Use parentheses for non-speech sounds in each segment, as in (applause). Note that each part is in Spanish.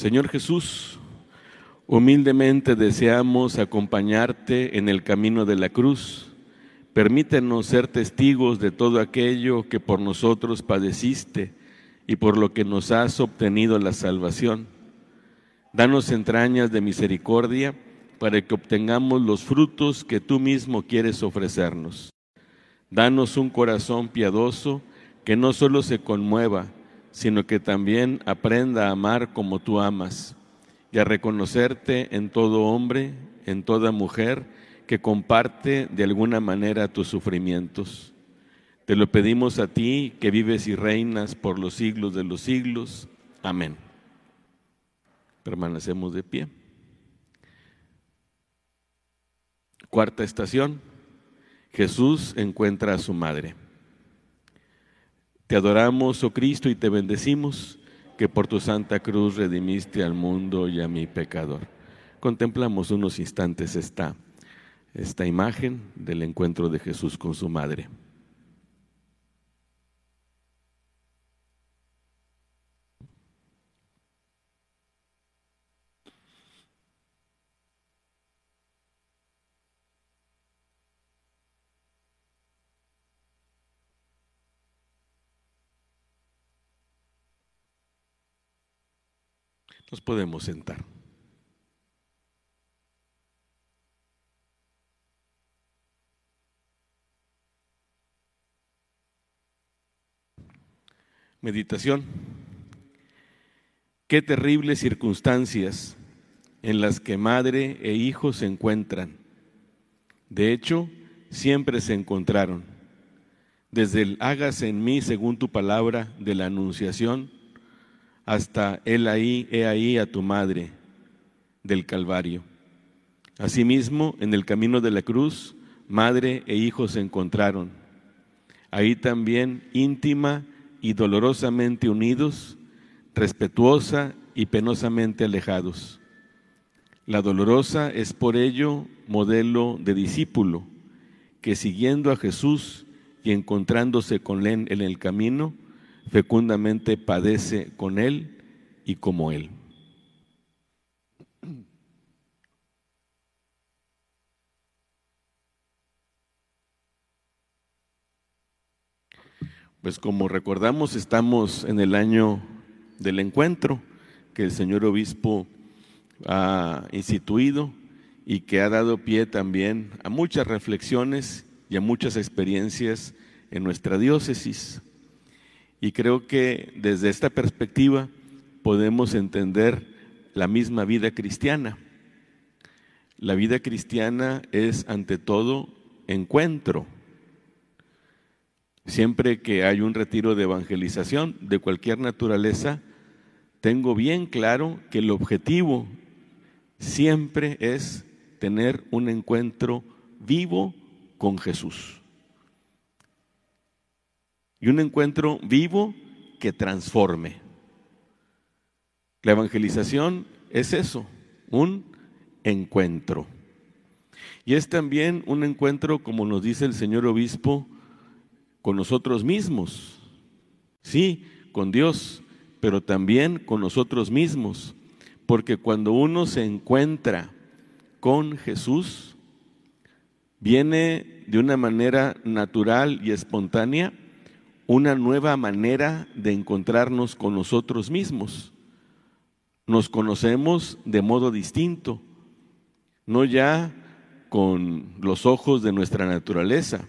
Señor Jesús, humildemente deseamos acompañarte en el camino de la cruz. Permítenos ser testigos de todo aquello que por nosotros padeciste y por lo que nos has obtenido la salvación. Danos entrañas de misericordia para que obtengamos los frutos que tú mismo quieres ofrecernos. Danos un corazón piadoso que no solo se conmueva, sino que también aprenda a amar como tú amas y a reconocerte en todo hombre, en toda mujer que comparte de alguna manera tus sufrimientos. Te lo pedimos a ti que vives y reinas por los siglos de los siglos. Amén. Permanecemos de pie. Cuarta estación. Jesús encuentra a su madre. Te adoramos, oh Cristo, y te bendecimos que por tu santa cruz redimiste al mundo y a mi pecador. Contemplamos unos instantes esta, esta imagen del encuentro de Jesús con su madre. Nos podemos sentar. Meditación. Qué terribles circunstancias en las que madre e hijo se encuentran. De hecho, siempre se encontraron. Desde el hágase en mí según tu palabra de la anunciación, hasta él ahí, he ahí a tu madre del Calvario. Asimismo, en el camino de la cruz, madre e hijo se encontraron. Ahí también íntima y dolorosamente unidos, respetuosa y penosamente alejados. La dolorosa es por ello modelo de discípulo, que siguiendo a Jesús y encontrándose con él en el camino, fecundamente padece con Él y como Él. Pues como recordamos, estamos en el año del encuentro que el señor obispo ha instituido y que ha dado pie también a muchas reflexiones y a muchas experiencias en nuestra diócesis. Y creo que desde esta perspectiva podemos entender la misma vida cristiana. La vida cristiana es ante todo encuentro. Siempre que hay un retiro de evangelización de cualquier naturaleza, tengo bien claro que el objetivo siempre es tener un encuentro vivo con Jesús y un encuentro vivo que transforme. La evangelización es eso, un encuentro. Y es también un encuentro, como nos dice el señor obispo, con nosotros mismos. Sí, con Dios, pero también con nosotros mismos. Porque cuando uno se encuentra con Jesús, viene de una manera natural y espontánea una nueva manera de encontrarnos con nosotros mismos. Nos conocemos de modo distinto, no ya con los ojos de nuestra naturaleza,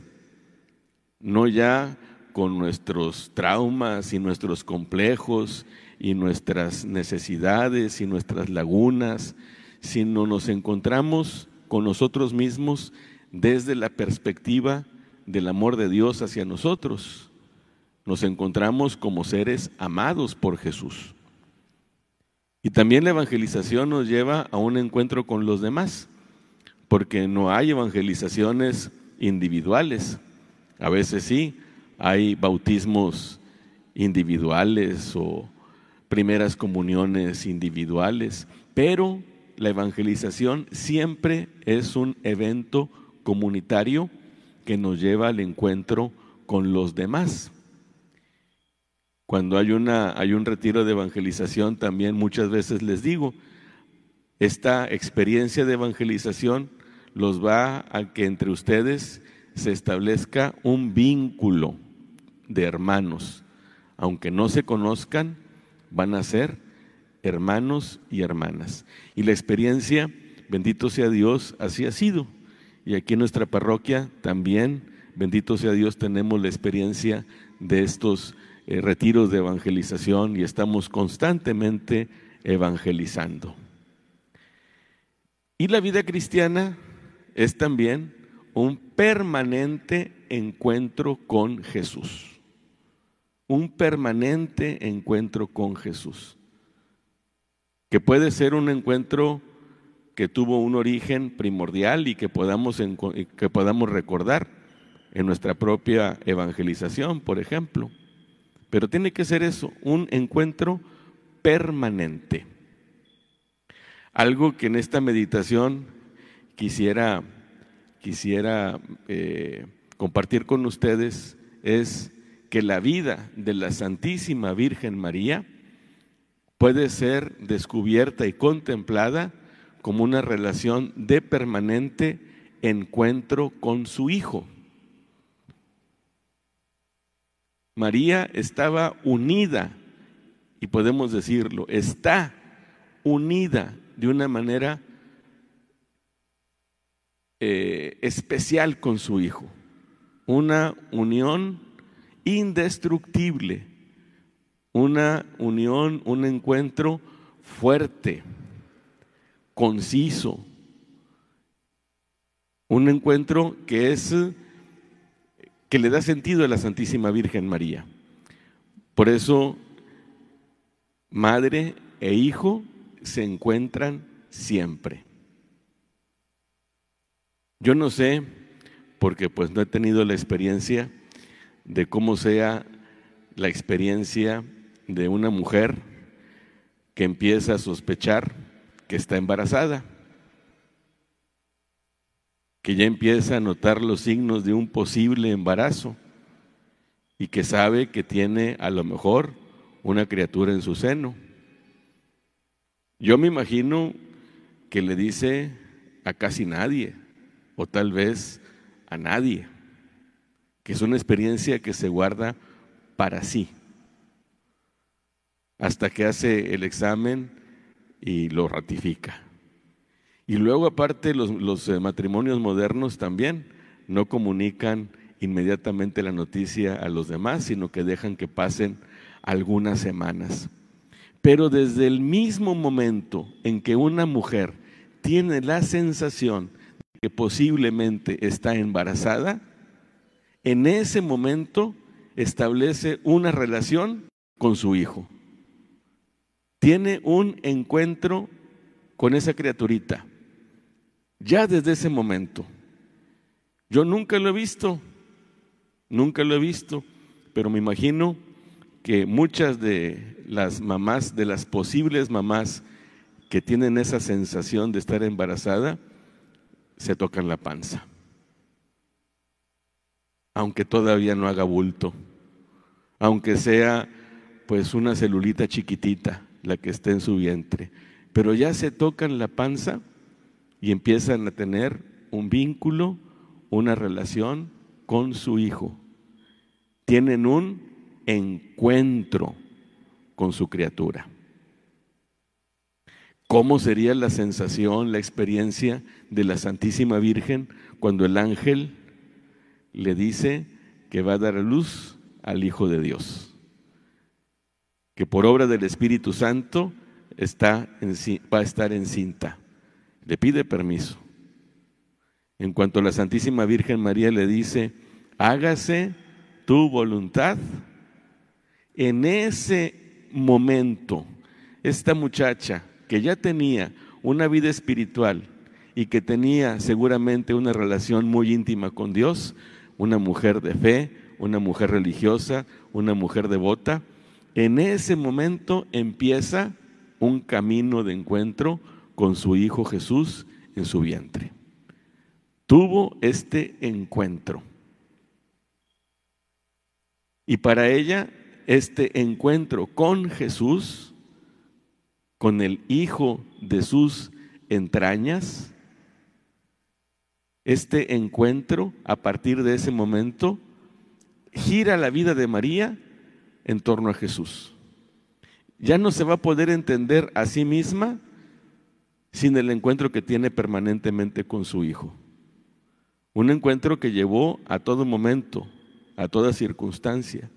no ya con nuestros traumas y nuestros complejos y nuestras necesidades y nuestras lagunas, sino nos encontramos con nosotros mismos desde la perspectiva del amor de Dios hacia nosotros nos encontramos como seres amados por Jesús. Y también la evangelización nos lleva a un encuentro con los demás, porque no hay evangelizaciones individuales. A veces sí, hay bautismos individuales o primeras comuniones individuales, pero la evangelización siempre es un evento comunitario que nos lleva al encuentro con los demás. Cuando hay, una, hay un retiro de evangelización, también muchas veces les digo, esta experiencia de evangelización los va a que entre ustedes se establezca un vínculo de hermanos. Aunque no se conozcan, van a ser hermanos y hermanas. Y la experiencia, bendito sea Dios, así ha sido. Y aquí en nuestra parroquia también, bendito sea Dios, tenemos la experiencia de estos eh, retiros de evangelización y estamos constantemente evangelizando. Y la vida cristiana es también un permanente encuentro con Jesús. Un permanente encuentro con Jesús. Que puede ser un encuentro que tuvo un origen primordial y que podamos, que podamos recordar en nuestra propia evangelización, por ejemplo. Pero tiene que ser eso, un encuentro permanente. Algo que en esta meditación quisiera quisiera eh, compartir con ustedes es que la vida de la Santísima Virgen María puede ser descubierta y contemplada como una relación de permanente encuentro con su Hijo. María estaba unida, y podemos decirlo, está unida de una manera eh, especial con su Hijo, una unión indestructible, una unión, un encuentro fuerte, conciso, un encuentro que es que le da sentido a la Santísima Virgen María. Por eso, madre e hijo se encuentran siempre. Yo no sé, porque pues no he tenido la experiencia de cómo sea la experiencia de una mujer que empieza a sospechar que está embarazada, que ya empieza a notar los signos de un posible embarazo y que sabe que tiene a lo mejor una criatura en su seno. Yo me imagino que le dice a casi nadie, o tal vez a nadie, que es una experiencia que se guarda para sí, hasta que hace el examen y lo ratifica. Y luego aparte los, eh, matrimonios modernos también no comunican inmediatamente la noticia a los demás, sino que dejan que pasen algunas semanas. Pero desde el mismo momento en que una mujer tiene la sensación que posiblemente está embarazada, en ese momento establece una relación con su hijo. Tiene un encuentro con esa criaturita. Ya desde ese momento. Yo nunca lo he visto, nunca lo he visto, pero me imagino que muchas de las mamás, de las posibles mamás que tienen esa sensación de estar embarazada, se tocan la panza. Aunque todavía no haga bulto, aunque sea pues una celulita chiquitita la que esté en su vientre, pero ya se tocan la panza y empiezan a tener un vínculo, una relación con su hijo. Tienen un encuentro con su criatura. ¿Cómo sería la sensación, la experiencia de la Santísima Virgen cuando el ángel le dice que va a dar a luz al Hijo de Dios? Que por obra del Espíritu Santo está va a estar encinta. Le pide permiso. En cuanto a la Santísima Virgen María le dice, hágase tu voluntad, en ese momento, esta muchacha que ya tenía una vida espiritual y que tenía seguramente una relación muy íntima con Dios, una mujer de fe, una mujer religiosa, una mujer devota, en ese momento empieza un camino de encuentro con su Hijo Jesús en su vientre. Tuvo este encuentro. Y para ella este encuentro con Jesús, con el Hijo de sus entrañas, este encuentro a partir de ese momento gira la vida de María en torno a Jesús. Ya no se va a poder entender a sí misma sin el encuentro que tiene permanentemente con su Hijo. Un encuentro que llevó a todo momento, a toda circunstancia.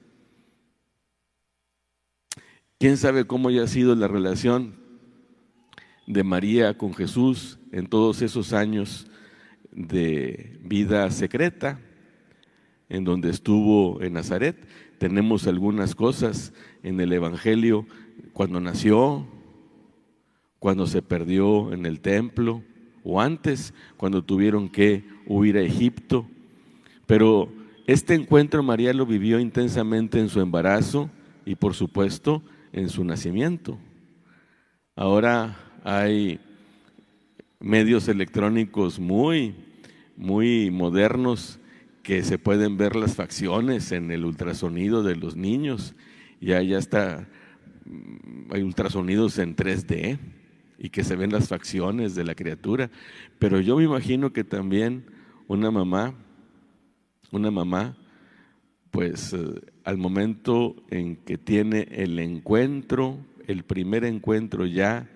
¿Quién sabe cómo haya sido la relación de María con Jesús en todos esos años de vida secreta, en donde estuvo en Nazaret? Tenemos algunas cosas en el Evangelio cuando nació, cuando se perdió en el templo, o antes, cuando tuvieron que huir a Egipto. Pero este encuentro María lo vivió intensamente en su embarazo y por supuesto en su nacimiento. Ahora hay medios electrónicos muy, muy modernos que se pueden ver las facciones en el ultrasonido de los niños. Ya, ya está, hay ultrasonidos en 3D y que se ven las facciones de la criatura. Pero yo me imagino que también una mamá, una mamá, pues eh, al momento en que tiene el encuentro, el primer encuentro ya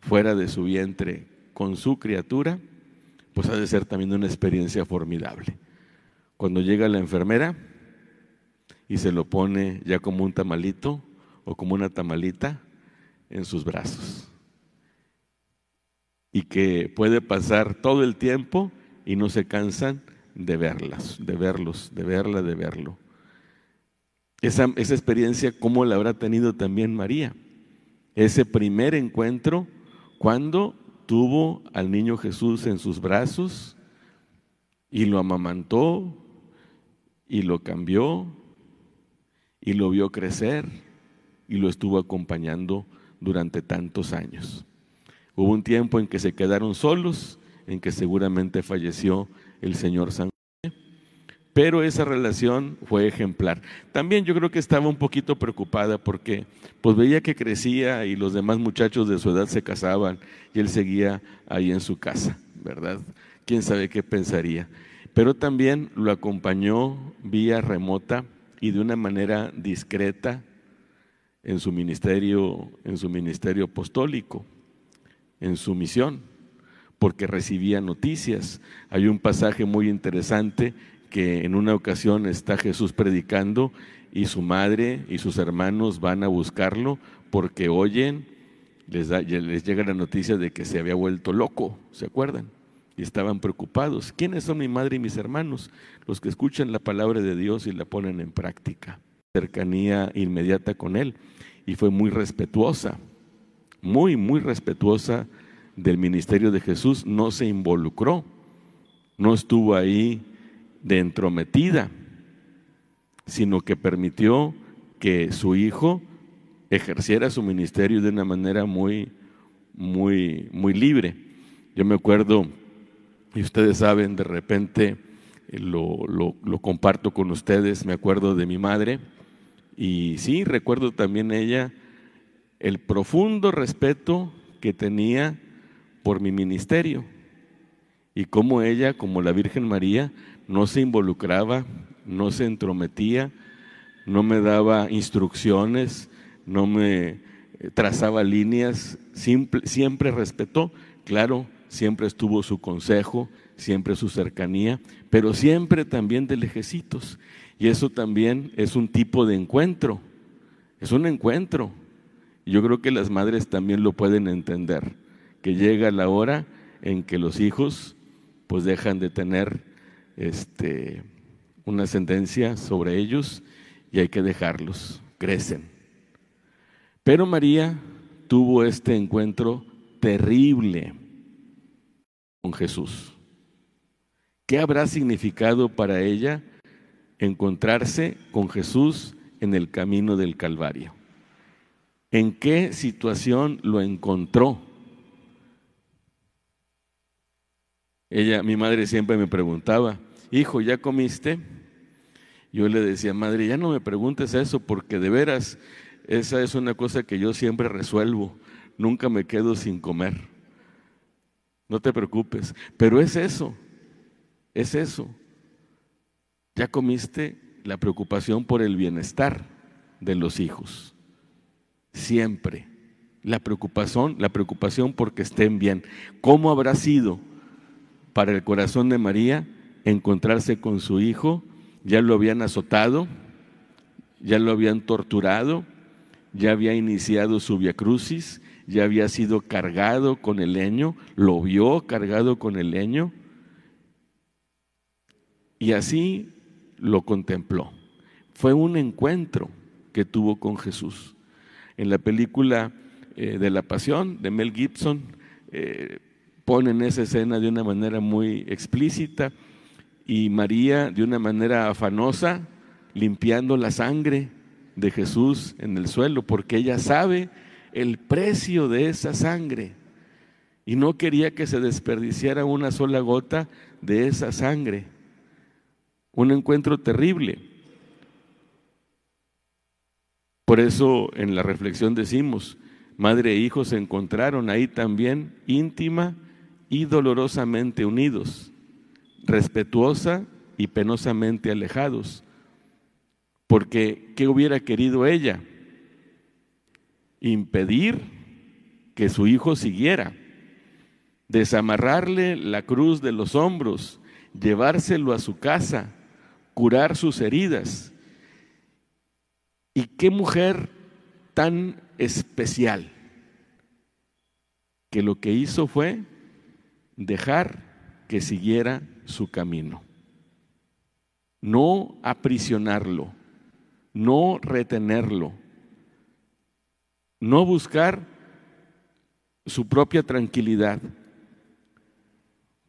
fuera de su vientre con su criatura, pues ha de ser también una experiencia formidable. Cuando llega la enfermera y se lo pone ya como un tamalito o como una tamalita en sus brazos y que puede pasar todo el tiempo y no se cansan de verlas, de verlos, de verla, de verlo. Esa, esa experiencia, ¿cómo la habrá tenido también María? Ese primer encuentro cuando tuvo al niño Jesús en sus brazos y lo amamantó y lo cambió y lo vio crecer y lo estuvo acompañando durante tantos años. Hubo un tiempo en que se quedaron solos, en que seguramente falleció el señor San José, pero esa relación fue ejemplar. También yo creo que estaba un poquito preocupada porque pues veía que crecía y los demás muchachos de su edad se casaban y él seguía ahí en su casa, ¿verdad? ¿Quién sabe qué pensaría? Pero también lo acompañó vía remota y de una manera discreta en su ministerio, en su ministerio apostólico en su misión, porque recibía noticias. Hay un pasaje muy interesante que en una ocasión está Jesús predicando y su madre y sus hermanos van a buscarlo porque oyen, les, les llega la noticia de que se había vuelto loco, ¿se acuerdan? Y estaban preocupados. ¿Quiénes son mi madre y mis hermanos? Los que escuchan la palabra de Dios y la ponen en práctica. Cercanía inmediata con Él. Y fue muy respetuosa muy, muy respetuosa del ministerio de Jesús, no se involucró, no estuvo ahí de entrometida, sino que permitió que su hijo ejerciera su ministerio de una manera muy, muy, muy libre. Yo me acuerdo, y ustedes saben, de repente lo, lo, lo comparto con ustedes, me acuerdo de mi madre, y sí, recuerdo también ella el profundo respeto que tenía por mi ministerio y cómo ella, como la Virgen María, no se involucraba, no se entrometía, no me daba instrucciones, no me eh, trazaba líneas, siempre, siempre respetó, claro, siempre estuvo su consejo, siempre su cercanía, pero siempre también de lejecitos. Y eso también es un tipo de encuentro, es un encuentro, yo creo que las madres también lo pueden entender, que llega la hora en que los hijos pues dejan de tener este, una ascendencia sobre ellos y hay que dejarlos, crecen. Pero María tuvo este encuentro terrible con Jesús. ¿Qué habrá significado para ella encontrarse con Jesús en el camino del Calvario? ¿En qué situación lo encontró? Ella, mi madre siempre me preguntaba, hijo, ¿ya comiste? Yo le decía, madre, ya no me preguntes eso porque de veras esa es una cosa que yo siempre resuelvo. Nunca me quedo sin comer. No te preocupes. Pero es eso, es eso. Ya comiste la preocupación por el bienestar de los hijos. Siempre. La preocupación, la preocupación porque estén bien. ¿Cómo habrá sido para el corazón de María encontrarse con su hijo? Ya lo habían azotado, ya lo habían torturado, ya había iniciado su viacrucis, ya había sido cargado con el leño, lo vio cargado con el leño y así lo contempló. Fue un encuentro que tuvo con Jesús. En la película eh, de la Pasión de Mel Gibson eh, ponen esa escena de una manera muy explícita y María de una manera afanosa limpiando la sangre de Jesús en el suelo porque ella sabe el precio de esa sangre y no quería que se desperdiciara una sola gota de esa sangre. Un encuentro terrible. Por eso en la reflexión decimos, madre e hijo se encontraron ahí también íntima y dolorosamente unidos, respetuosa y penosamente alejados. Porque, ¿qué hubiera querido ella? Impedir que su hijo siguiera, desamarrarle la cruz de los hombros, llevárselo a su casa, curar sus heridas. ¿Y qué mujer tan especial que lo que hizo fue dejar que siguiera su camino, no aprisionarlo, no retenerlo, no buscar su propia tranquilidad.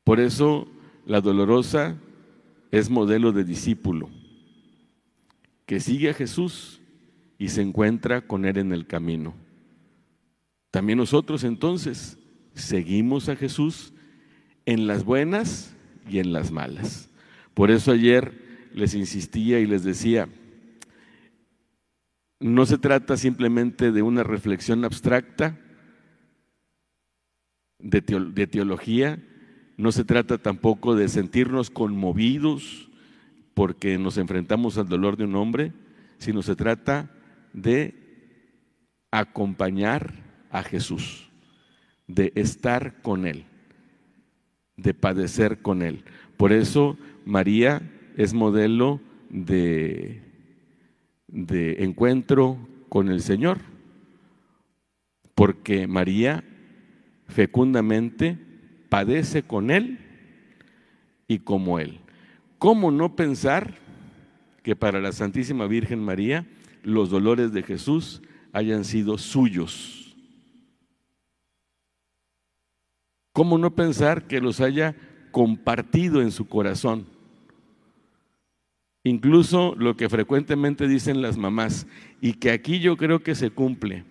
Por eso la dolorosa es modelo de discípulo, que sigue a Jesús y se encuentra con Él en el camino. También nosotros entonces seguimos a Jesús en las buenas y en las malas. Por eso ayer les insistía y les decía, no se trata simplemente de una reflexión abstracta de, teología, no se trata tampoco de sentirnos conmovidos porque nos enfrentamos al dolor de un hombre, sino se trata de acompañar a Jesús, de estar con Él, de padecer con Él. Por eso María es modelo de, de encuentro con el Señor, porque María fecundamente padece con Él y como Él. ¿Cómo no pensar que para la Santísima Virgen María los dolores de Jesús hayan sido suyos. ¿Cómo no pensar que los haya compartido en su corazón? Incluso lo que frecuentemente dicen las mamás, y que aquí yo creo que se cumple.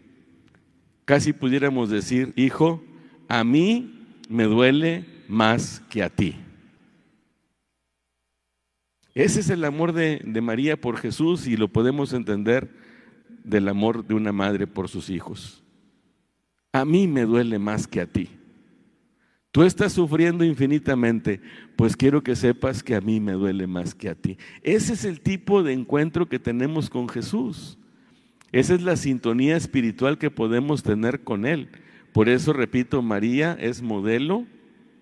Casi pudiéramos decir, hijo, a mí me duele más que a ti. Ese es el amor de, María por Jesús y lo podemos entender del amor de una madre por sus hijos. A mí me duele más que a ti. Tú estás sufriendo infinitamente, pues quiero que sepas que a mí me duele más que a ti. Ese es el tipo de encuentro que tenemos con Jesús. Esa es la sintonía espiritual que podemos tener con Él. Por eso, repito, María es modelo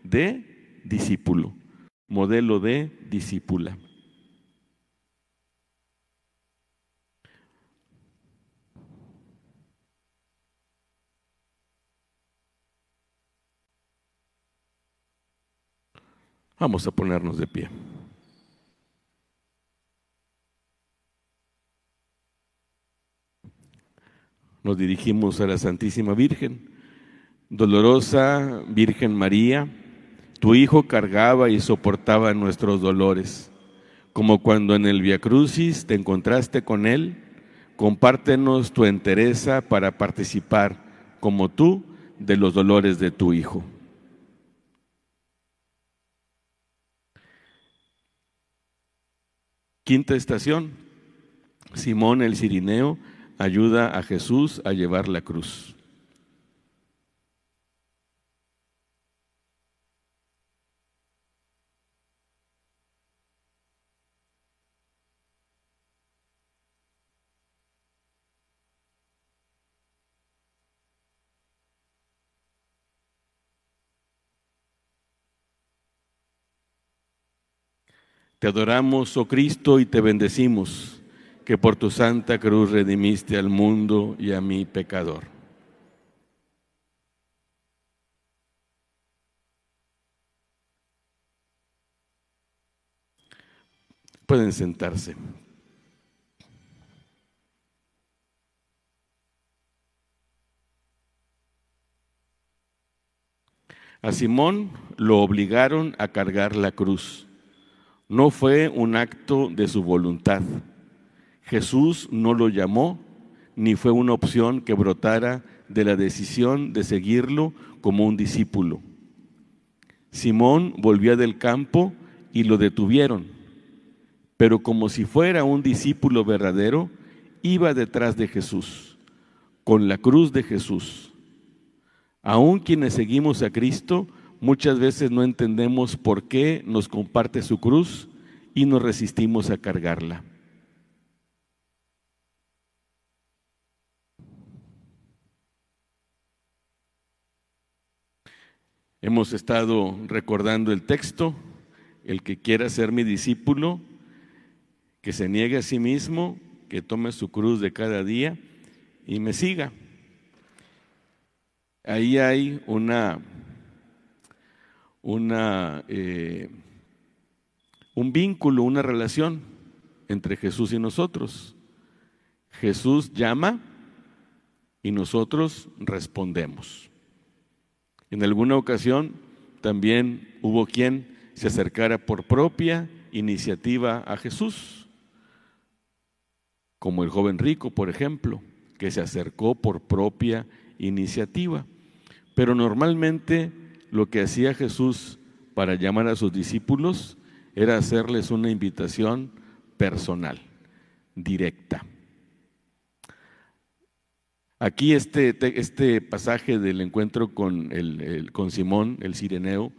de discípulo, modelo de discípula. Vamos a ponernos de pie. Nos dirigimos a la Santísima Virgen. Dolorosa Virgen María, tu Hijo cargaba y soportaba nuestros dolores, como cuando en el Via Crucis te encontraste con Él, compártenos tu entereza para participar, como tú, de los dolores de tu Hijo. Quinta estación, Simón el Cirineo ayuda a Jesús a llevar la cruz. Te adoramos, oh Cristo, y te bendecimos, que por tu santa cruz redimiste al mundo y a mi pecador. Pueden sentarse. A Simón lo obligaron a cargar la cruz no fue un acto de su voluntad. Jesús no lo llamó, ni fue una opción que brotara de la decisión de seguirlo como un discípulo. Simón volvía del campo y lo detuvieron, pero como si fuera un discípulo verdadero, iba detrás de Jesús, con la cruz de Jesús. Aún quienes seguimos a Cristo, Muchas veces no entendemos por qué nos comparte su cruz y nos resistimos a cargarla. Hemos estado recordando el texto, el que quiera ser mi discípulo, que se niegue a sí mismo, que tome su cruz de cada día y me siga. Ahí hay una una, eh, un vínculo, una relación entre Jesús y nosotros. Jesús llama y nosotros respondemos. En alguna ocasión también hubo quien se acercara por propia iniciativa a Jesús, como el joven rico, por ejemplo, que se acercó por propia iniciativa. Pero normalmente lo que hacía Jesús para llamar a sus discípulos era hacerles una invitación personal, directa. Aquí este, este pasaje del encuentro con, el, con Simón, el sireneo,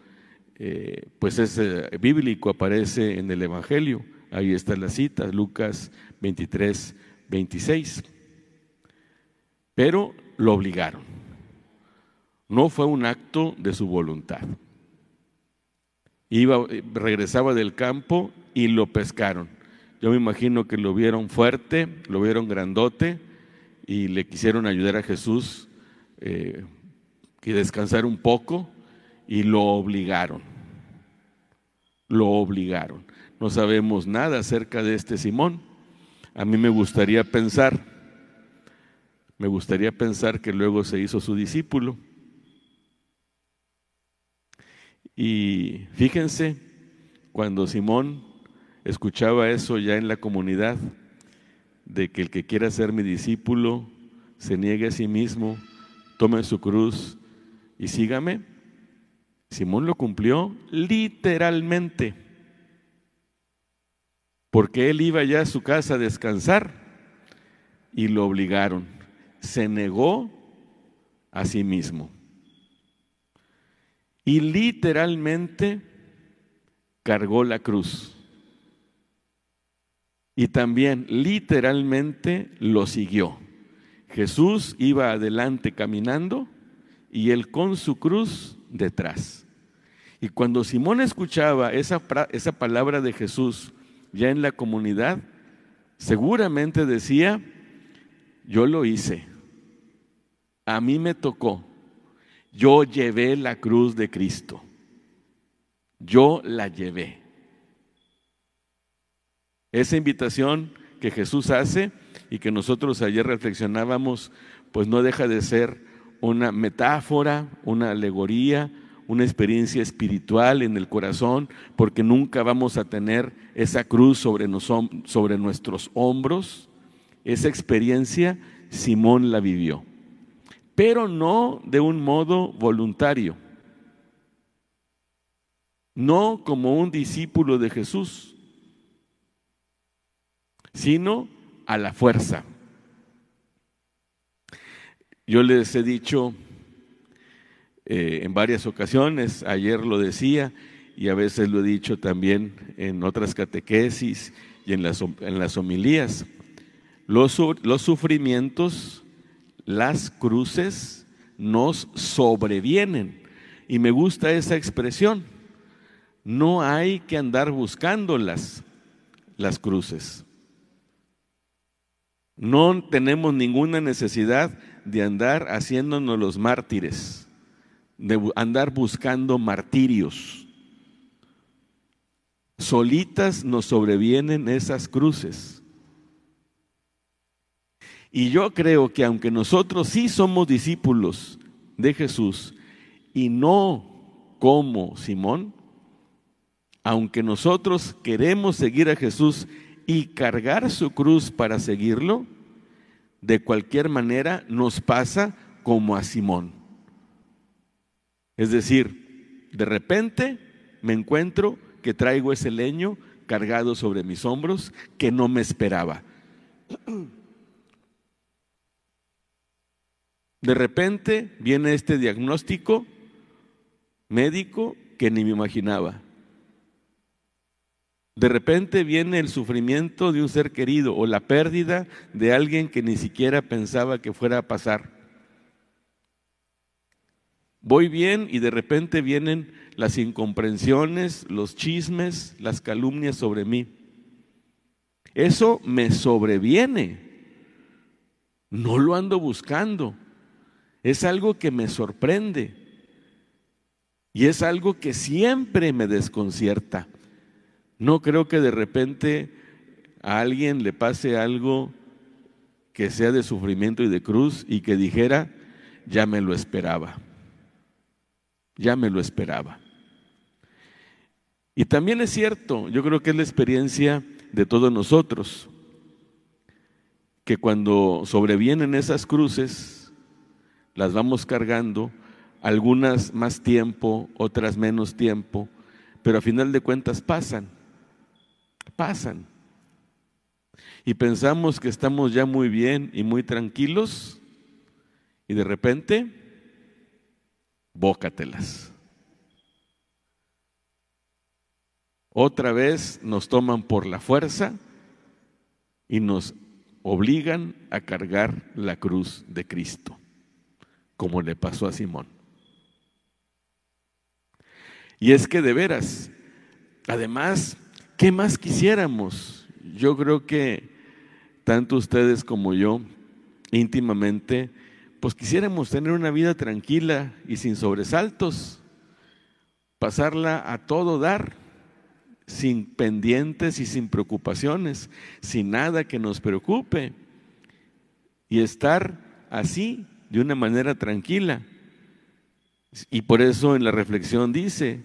eh, pues es eh, bíblico, aparece en el Evangelio. Ahí está la cita, Lucas 23, 26. Pero lo obligaron. No fue un acto de su voluntad. Iba, regresaba del campo y lo pescaron. Yo me imagino que lo vieron fuerte, lo vieron grandote y le quisieron ayudar a Jesús eh, que un poco y lo obligaron. Lo obligaron. No sabemos nada acerca de este Simón. A mí me gustaría pensar, me gustaría pensar que luego se hizo su discípulo Y fíjense, cuando Simón escuchaba eso ya en la comunidad, de que el que quiera ser mi discípulo se niegue a sí mismo, tome su cruz y sígame, Simón lo cumplió literalmente, porque él iba ya a su casa a descansar y lo obligaron, se negó a sí mismo y literalmente cargó la cruz. Y también literalmente lo siguió. Jesús iba adelante caminando y él con su cruz detrás. Y cuando Simón escuchaba esa, esa palabra de Jesús ya en la comunidad, seguramente decía, yo lo hice, a mí me tocó, yo llevé la cruz de Cristo. Yo la llevé. Esa invitación que Jesús hace y que nosotros ayer reflexionábamos, pues no deja de ser una metáfora, una alegoría, una experiencia espiritual en el corazón, porque nunca vamos a tener esa cruz sobre, nuestros hombros. Esa experiencia Simón la vivió pero no de un modo voluntario, no como un discípulo de Jesús, sino a la fuerza. Yo les he dicho eh, en varias ocasiones, ayer lo decía y a veces lo he dicho también en otras catequesis y en las, en las homilías, los, los sufrimientos, las cruces nos sobrevienen. Y me gusta esa expresión. No hay que andar buscándolas, las cruces. No tenemos ninguna necesidad de andar haciéndonos los mártires, de andar buscando martirios. Solitas nos sobrevienen esas cruces. Y yo creo que aunque nosotros sí somos discípulos de Jesús y no como Simón, aunque nosotros queremos seguir a Jesús y cargar su cruz para seguirlo, de cualquier manera nos pasa como a Simón. Es decir, de repente me encuentro que traigo ese leño cargado sobre mis hombros que no me esperaba. De repente viene este diagnóstico médico que ni me imaginaba. De repente viene el sufrimiento de un ser querido o la pérdida de alguien que ni siquiera pensaba que fuera a pasar. Voy bien y de repente vienen las incomprensiones, los chismes, las calumnias sobre mí. Eso me sobreviene. No lo ando buscando. Es algo que me sorprende. Y es algo que siempre me desconcierta. No creo que de repente a alguien le pase algo que sea de sufrimiento y de cruz y que dijera, ya me lo esperaba, ya me lo esperaba. Y también es cierto, yo creo que es la experiencia de todos nosotros, que cuando sobrevienen esas cruces, las vamos cargando, algunas más tiempo, otras menos tiempo, pero a final de cuentas pasan pasan. Y pensamos que estamos ya muy bien y muy tranquilos y de repente, bócatelas. Otra vez nos toman por la fuerza y nos obligan a cargar la cruz de Cristo, como le pasó a Simón. Y es que de veras, además, ¿Qué más quisiéramos? Yo creo que tanto ustedes como yo, íntimamente, pues quisiéramos tener una vida tranquila y sin sobresaltos, pasarla a todo dar, sin pendientes y sin preocupaciones, sin nada que nos preocupe, y estar así, de una manera tranquila. Y por eso en la reflexión dice,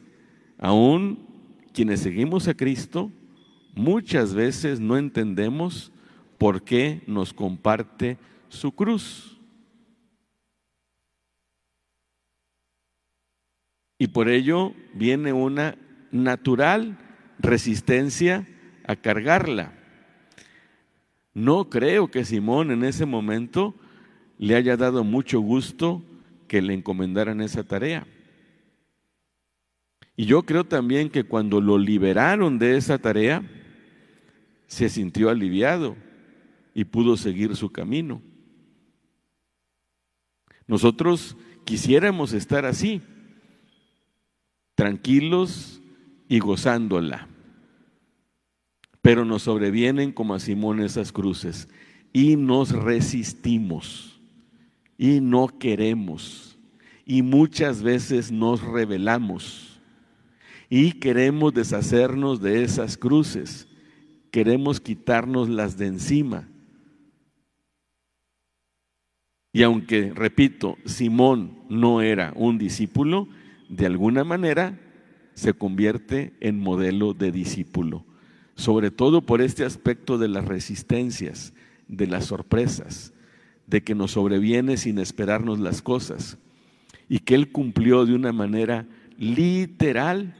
aún quienes seguimos a Cristo, muchas veces no entendemos por qué nos comparte su cruz. Y por ello viene una natural resistencia a cargarla. No creo que Simón en ese momento le haya dado mucho gusto que le encomendaran esa tarea. Y yo creo también que cuando lo liberaron de esa tarea, se sintió aliviado y pudo seguir su camino. Nosotros quisiéramos estar así, tranquilos y gozándola. Pero nos sobrevienen como a Simón esas cruces y nos resistimos y no queremos y muchas veces nos rebelamos y queremos deshacernos de esas cruces, queremos quitarnos las de encima. Y aunque, repito, Simón no era un discípulo, de alguna manera se convierte en modelo de discípulo, sobre todo por este aspecto de las resistencias, de las sorpresas, de que nos sobreviene sin esperarnos las cosas, y que él cumplió de una manera literal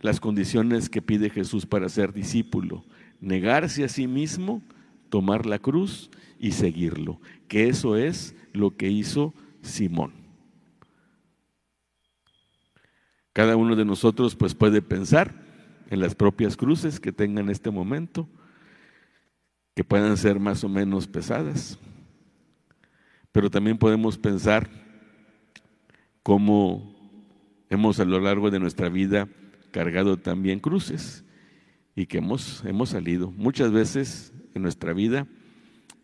las condiciones que pide Jesús para ser discípulo. negarse a sí mismo, tomar la cruz y seguirlo, que eso es lo que hizo Simón. Cada uno de nosotros pues puede pensar en las propias cruces que tenga en este momento, que puedan ser más o menos pesadas, pero también podemos pensar cómo hemos a lo largo de nuestra vida cargado también cruces y que hemos, hemos salido. Muchas veces en nuestra vida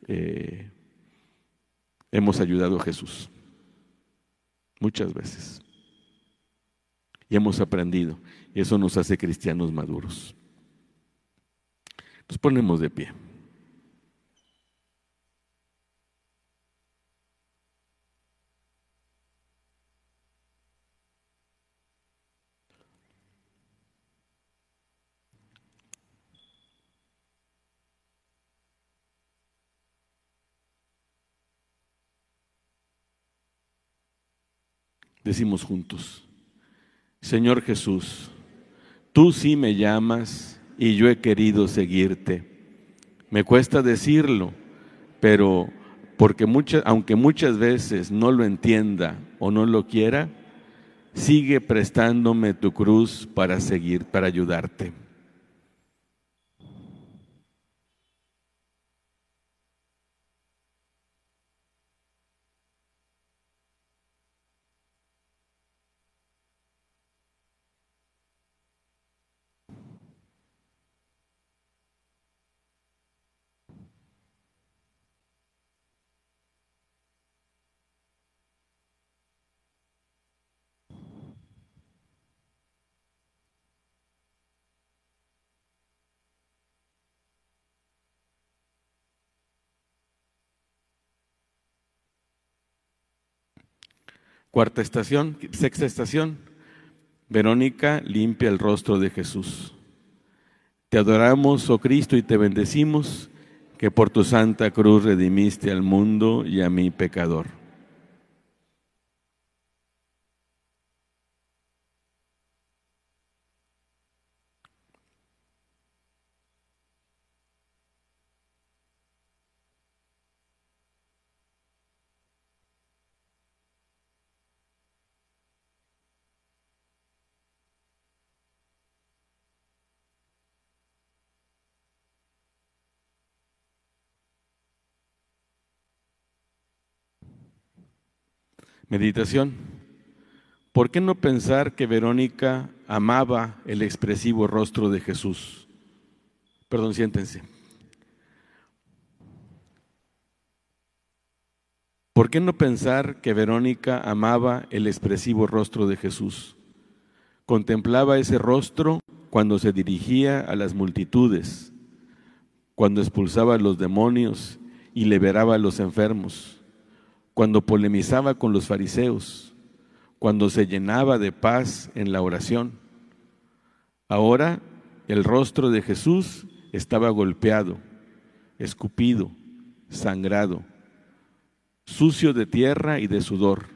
eh, hemos ayudado a Jesús. Muchas veces. Y hemos aprendido. Y eso nos hace cristianos maduros. Nos ponemos de pie. Decimos juntos, Señor Jesús, tú sí me llamas y yo he querido seguirte. Me cuesta decirlo, pero porque muchas, aunque muchas veces no lo entienda o no lo quiera, sigue prestándome tu cruz para seguir, para ayudarte. Cuarta estación, sexta estación, Verónica limpia el rostro de Jesús. Te adoramos, oh Cristo, y te bendecimos, que por tu santa cruz redimiste al mundo y a mi pecador. Meditación. ¿Por qué no pensar que Verónica amaba el expresivo rostro de Jesús? Perdón, siéntense. ¿Por qué no pensar que Verónica amaba el expresivo rostro de Jesús? Contemplaba ese rostro cuando se dirigía a las multitudes, cuando expulsaba a los demonios y liberaba a los enfermos cuando polemizaba con los fariseos, cuando se llenaba de paz en la oración. Ahora el rostro de Jesús estaba golpeado, escupido, sangrado, sucio de tierra y de sudor.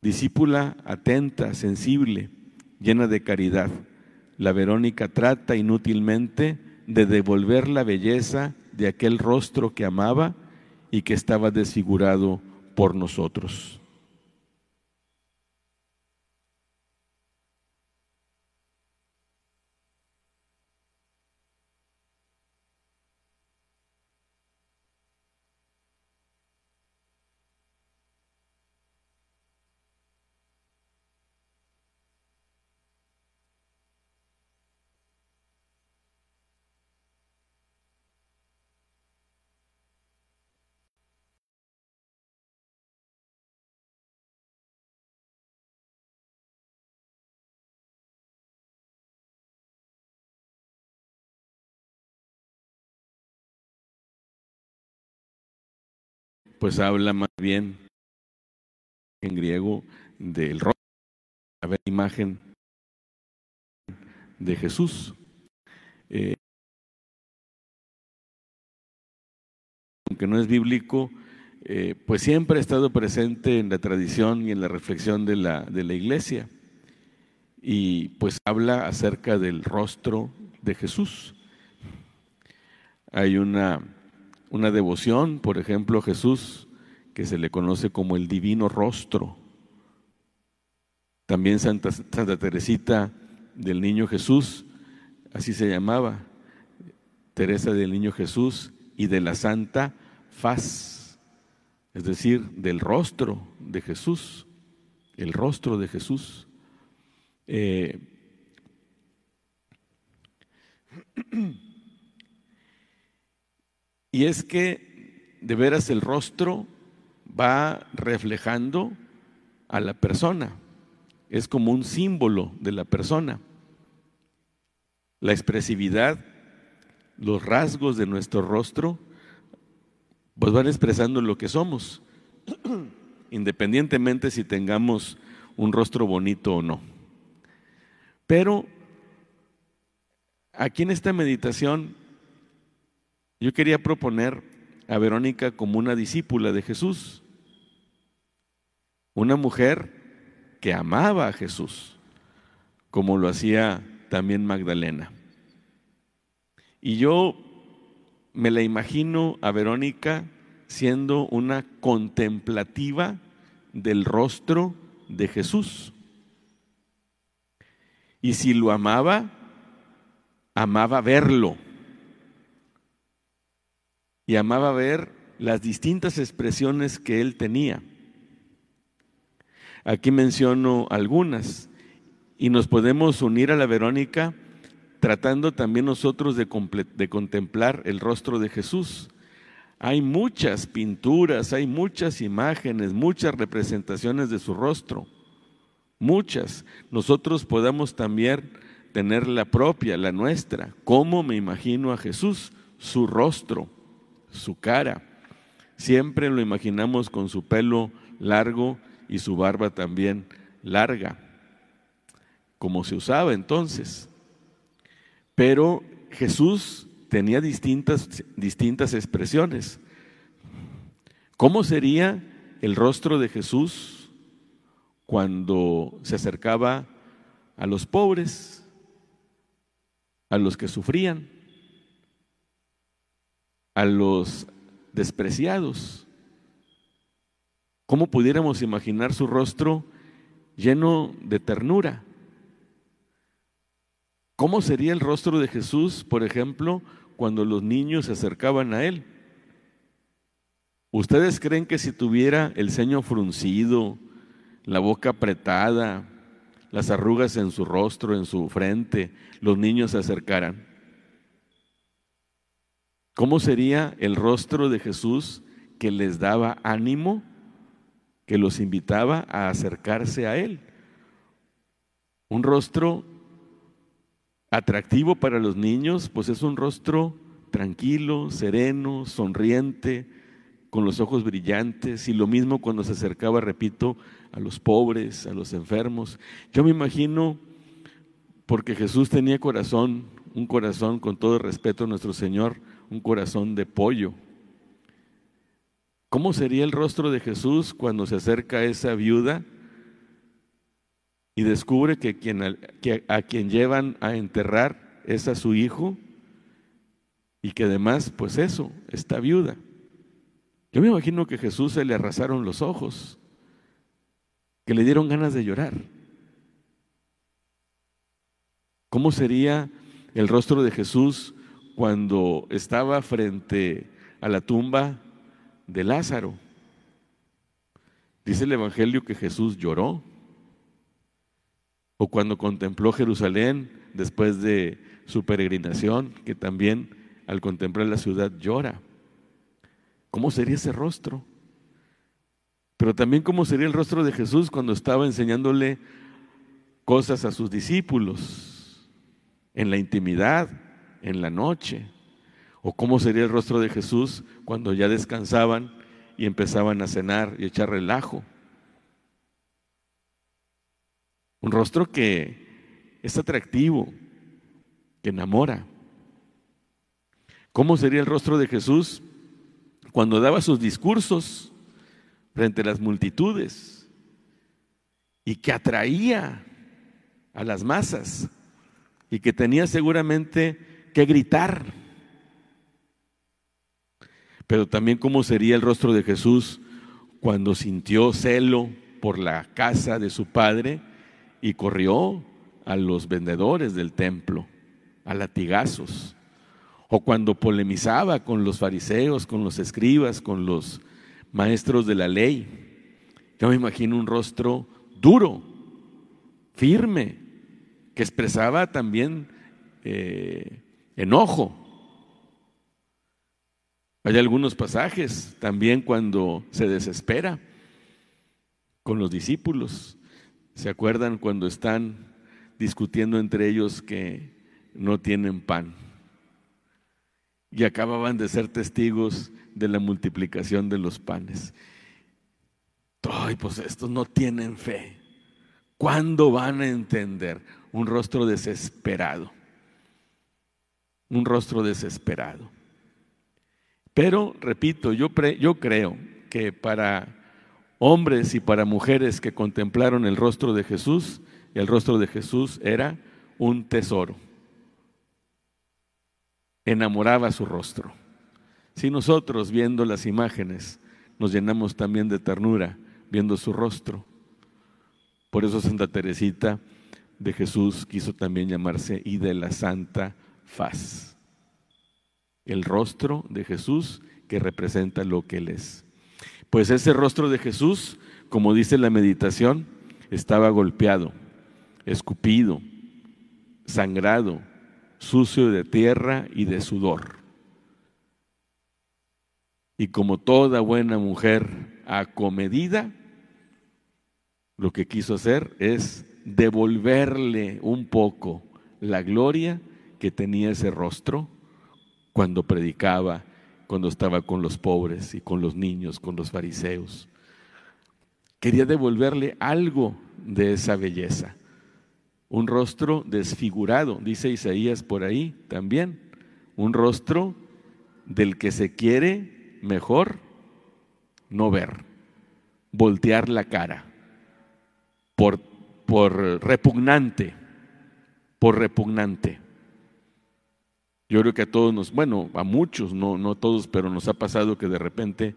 Discípula atenta, sensible, llena de caridad, la Verónica trata inútilmente de devolver la belleza de aquel rostro que amaba y que estaba desfigurado por nosotros. Pues habla más bien en griego del rostro, la imagen de Jesús. Eh, aunque no es bíblico, eh, pues siempre ha estado presente en la tradición y en la reflexión de la, de la iglesia. Y pues habla acerca del rostro de Jesús. hay una, una devoción, por ejemplo, a Jesús, que se le conoce como el divino rostro. También Santa, Teresita del Niño Jesús, así se llamaba, Teresa del Niño Jesús y de la Santa Faz, es decir, del rostro de Jesús, el rostro de Jesús. Eh, (clears throat) y es que de veras el rostro va reflejando a la persona, es como un símbolo de la persona. La expresividad, los rasgos de nuestro rostro, pues van expresando lo que somos, (clears throat) independientemente si tengamos un rostro bonito o no. Pero aquí en esta meditación yo quería proponer a Verónica como una discípula de Jesús, una mujer que amaba a Jesús, como lo hacía también Magdalena. Y yo me la imagino a Verónica siendo una contemplativa del rostro de Jesús. Y si lo amaba, amaba verlo. Y amaba ver las distintas expresiones que él tenía. Aquí menciono algunas y nos podemos unir a la Verónica tratando también nosotros de, contemplar el rostro de Jesús. Hay muchas pinturas, hay muchas imágenes, muchas representaciones de su rostro, muchas. Nosotros podamos también tener la propia, la nuestra. ¿Cómo me imagino a Jesús? Su rostro, su cara. Siempre lo imaginamos con su pelo largo y su barba también larga, como se usaba entonces. Pero Jesús tenía distintas, distintas expresiones. ¿Cómo sería el rostro de Jesús cuando se acercaba a los pobres, a los que sufrían, a los despreciados. ¿Cómo pudiéramos imaginar su rostro lleno de ternura? ¿Cómo sería el rostro de Jesús, por ejemplo, cuando los niños se acercaban a Él? ¿Ustedes creen que si tuviera el ceño fruncido, la boca apretada, las arrugas en su rostro, en su frente, los niños se acercaran. ¿Cómo sería el rostro de Jesús que les daba ánimo, que los invitaba a acercarse a Él? Un rostro atractivo para los niños, pues es un rostro tranquilo, sereno, sonriente, con los ojos brillantes, y lo mismo cuando se acercaba, repito, a los pobres, a los enfermos. Yo me imagino, porque Jesús tenía corazón, un corazón con todo respeto a nuestro Señor, un corazón de pollo. ¿Cómo sería el rostro de Jesús cuando se acerca a esa viuda y descubre que, quien, a quien llevan a enterrar es a su hijo y que además, pues eso, está viuda? Yo me imagino que a Jesús se le arrasaron los ojos, que le dieron ganas de llorar. ¿Cómo sería el rostro de Jesús cuando estaba frente a la tumba de Lázaro? Dice el Evangelio que Jesús lloró. O cuando contempló Jerusalén después de su peregrinación, que también al contemplar la ciudad llora. ¿Cómo sería ese rostro? Pero también cómo sería el rostro de Jesús cuando estaba enseñándole cosas a sus discípulos, en la intimidad, en la noche. O cómo sería el rostro de Jesús cuando ya descansaban y empezaban a cenar y echar relajo. Un rostro que es atractivo, que enamora. ¿Cómo sería el rostro de Jesús cuando daba sus discursos frente a las multitudes y que atraía a las masas y que tenía seguramente que gritar Pero también cómo sería el rostro de Jesús cuando sintió celo por la casa de su padre y corrió a los vendedores del templo, a latigazos. O cuando polemizaba con los fariseos, con los escribas, con los maestros de la ley. Yo me imagino un rostro duro, firme, que expresaba también eh, enojo. Hay algunos pasajes también cuando se desespera con los discípulos. ¿Se acuerdan cuando están discutiendo entre ellos que no tienen pan? Y acababan de ser testigos de la multiplicación de los panes. Ay, pues estos no tienen fe. ¿Cuándo van a entender? Un rostro desesperado. Un rostro desesperado. Pero, repito, yo, yo creo que para hombres y para mujeres que contemplaron el rostro de Jesús, el rostro de Jesús era un tesoro. Enamoraba su rostro. Si nosotros viendo las imágenes nos llenamos también de ternura viendo su rostro, por eso Santa Teresita de Jesús quiso también llamarse y de la Santa Faz. El rostro de Jesús que representa lo que Él es. Pues ese rostro de Jesús, como dice la meditación, estaba golpeado, escupido, sangrado, sucio de tierra y de sudor. Y como toda buena mujer acomedida, lo que quiso hacer es devolverle un poco la gloria que tenía ese rostro cuando predicaba, cuando estaba con los pobres y con los niños, con los fariseos. Quería devolverle algo de esa belleza. Un rostro desfigurado, dice Isaías por ahí también. Un rostro del que se quiere mejor no ver, voltear la cara por, por repugnante, por repugnante. Yo creo que a todos nos, bueno, a muchos, no, no todos, pero nos ha pasado que de repente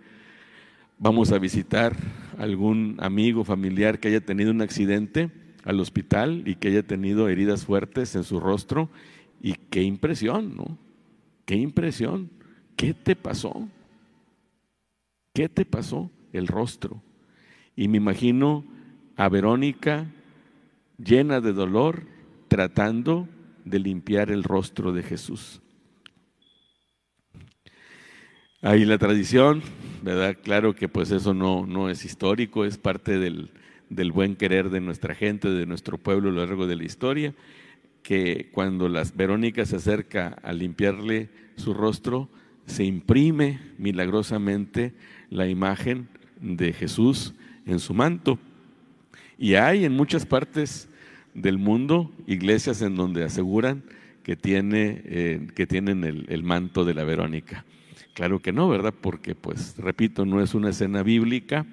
vamos a visitar algún amigo, familiar que haya tenido un accidente al hospital y que haya tenido heridas fuertes en su rostro. Y qué impresión, ¿no? Qué impresión. ¿Qué te pasó? ¿Qué te pasó? El rostro. Y me imagino a Verónica llena de dolor, tratando de limpiar el rostro de Jesús. Ahí la tradición, ¿verdad? Claro que pues eso no, no es histórico, es parte del, del, buen querer de nuestra gente, de nuestro pueblo a lo largo de la historia, que cuando las Verónica se acerca a limpiarle su rostro, se imprime milagrosamente la imagen de Jesús en su manto. Y hay en muchas partes del mundo iglesias en donde aseguran que, tiene, eh, que tienen el, el, manto de la Verónica. Claro que no, ¿verdad? Porque, pues, repito, no es una escena bíblica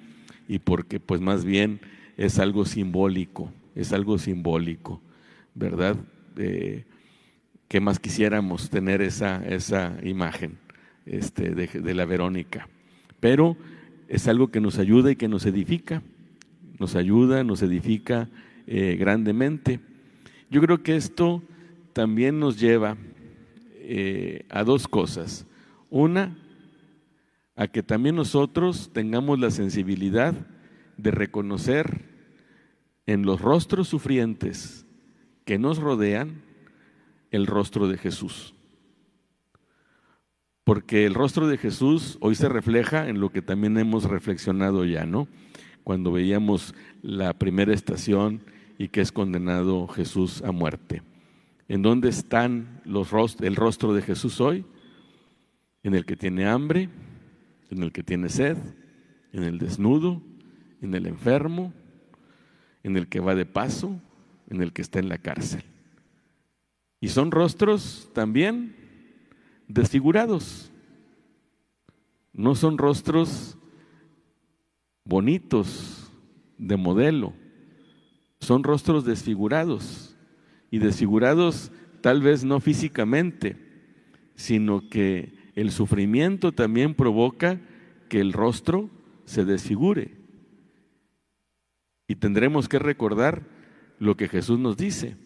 y porque, pues, más bien es algo simbólico, es algo simbólico, ¿verdad? Eh, ¿Qué más quisiéramos tener esa, esa imagen este, de, la Verónica? Pero es algo que nos ayuda y que nos edifica nos ayuda, nos edifica eh, grandemente. Yo creo que esto también nos lleva eh, a dos cosas. Una, a que también nosotros tengamos la sensibilidad de reconocer en los rostros sufrientes que nos rodean el rostro de Jesús. Porque el rostro de Jesús hoy se refleja en lo que también hemos reflexionado ya, ¿no? cuando veíamos la primera estación y que es condenado Jesús a muerte. ¿En dónde están los el rostro de Jesús hoy? En el que tiene hambre, en el que tiene sed, en el desnudo, en el enfermo, en el que va de paso, en el que está en la cárcel. Y son rostros también desfigurados. No son rostros bonitos de modelo, son rostros desfigurados y desfigurados tal vez no físicamente, sino que el sufrimiento también provoca que el rostro se desfigure. Y tendremos que recordar lo que Jesús nos dice.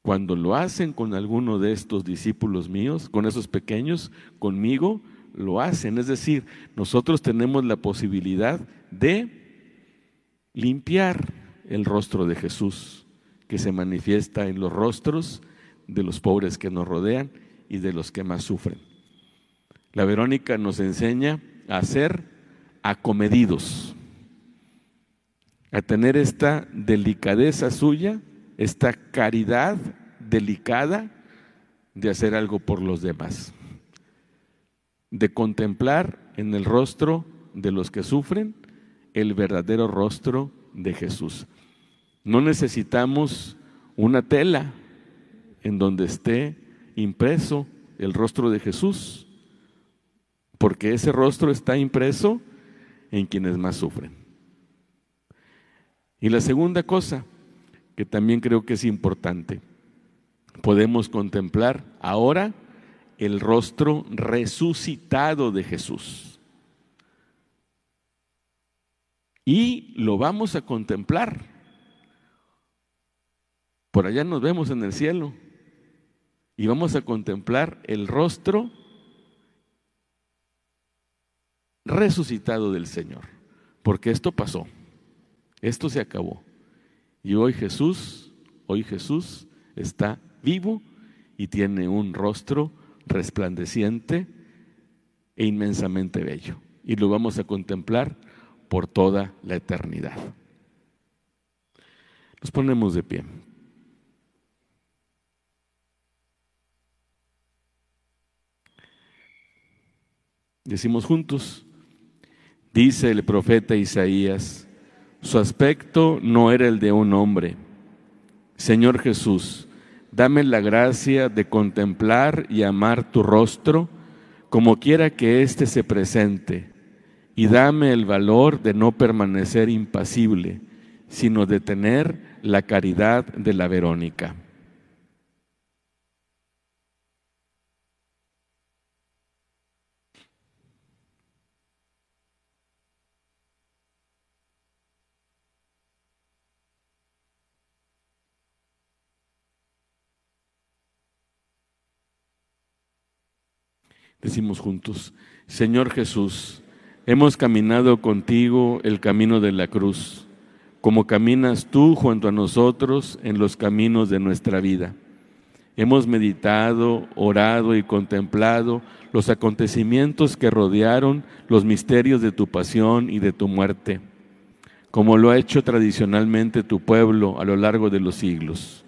Cuando lo hacen con alguno de estos discípulos míos, con esos pequeños, conmigo, lo hacen. Es decir, nosotros tenemos la posibilidad de limpiar el rostro de Jesús, que se manifiesta en los rostros de los pobres que nos rodean y de los que más sufren. La Verónica nos enseña a ser acomedidos, a tener esta delicadeza suya esta caridad delicada de hacer algo por los demás, de contemplar en el rostro de los que sufren el verdadero rostro de Jesús. No necesitamos una tela en donde esté impreso el rostro de Jesús, porque ese rostro está impreso en quienes más sufren. Y la segunda cosa, que también creo que es importante. Podemos contemplar ahora el rostro resucitado de Jesús. Y lo vamos a contemplar. Por allá nos vemos en el cielo y vamos a contemplar el rostro resucitado del Señor. Porque esto pasó, esto se acabó. Y hoy Jesús, hoy Jesús está vivo y tiene un rostro resplandeciente e inmensamente bello. Y lo vamos a contemplar por toda la eternidad. Nos ponemos de pie. Decimos juntos, dice el profeta Isaías, su aspecto no era el de un hombre. Señor Jesús, dame la gracia de contemplar y amar tu rostro como quiera que éste se presente, y dame el valor de no permanecer impasible, sino de tener la caridad de la Verónica. Decimos juntos, Señor Jesús, hemos caminado contigo el camino de la cruz, como caminas tú junto a nosotros en los caminos de nuestra vida. Hemos meditado, orado y contemplado los acontecimientos que rodearon los misterios de tu pasión y de tu muerte, como lo ha hecho tradicionalmente tu pueblo a lo largo de los siglos.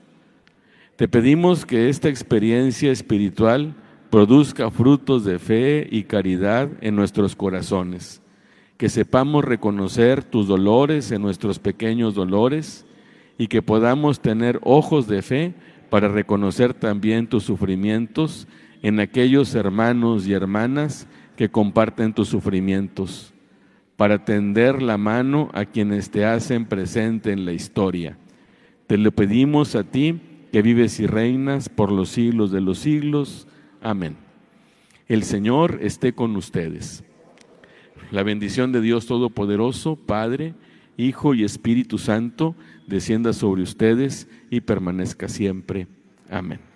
Te pedimos que esta experiencia espiritual produzca frutos de fe y caridad en nuestros corazones, que sepamos reconocer tus dolores en nuestros pequeños dolores y que podamos tener ojos de fe para reconocer también tus sufrimientos en aquellos hermanos y hermanas que comparten tus sufrimientos, para tender la mano a quienes te hacen presente en la historia. Te lo pedimos a ti, que vives y reinas por los siglos de los siglos. Amén. El Señor esté con ustedes. La bendición de Dios Todopoderoso, Padre, Hijo y Espíritu Santo, descienda sobre ustedes y permanezca siempre. Amén.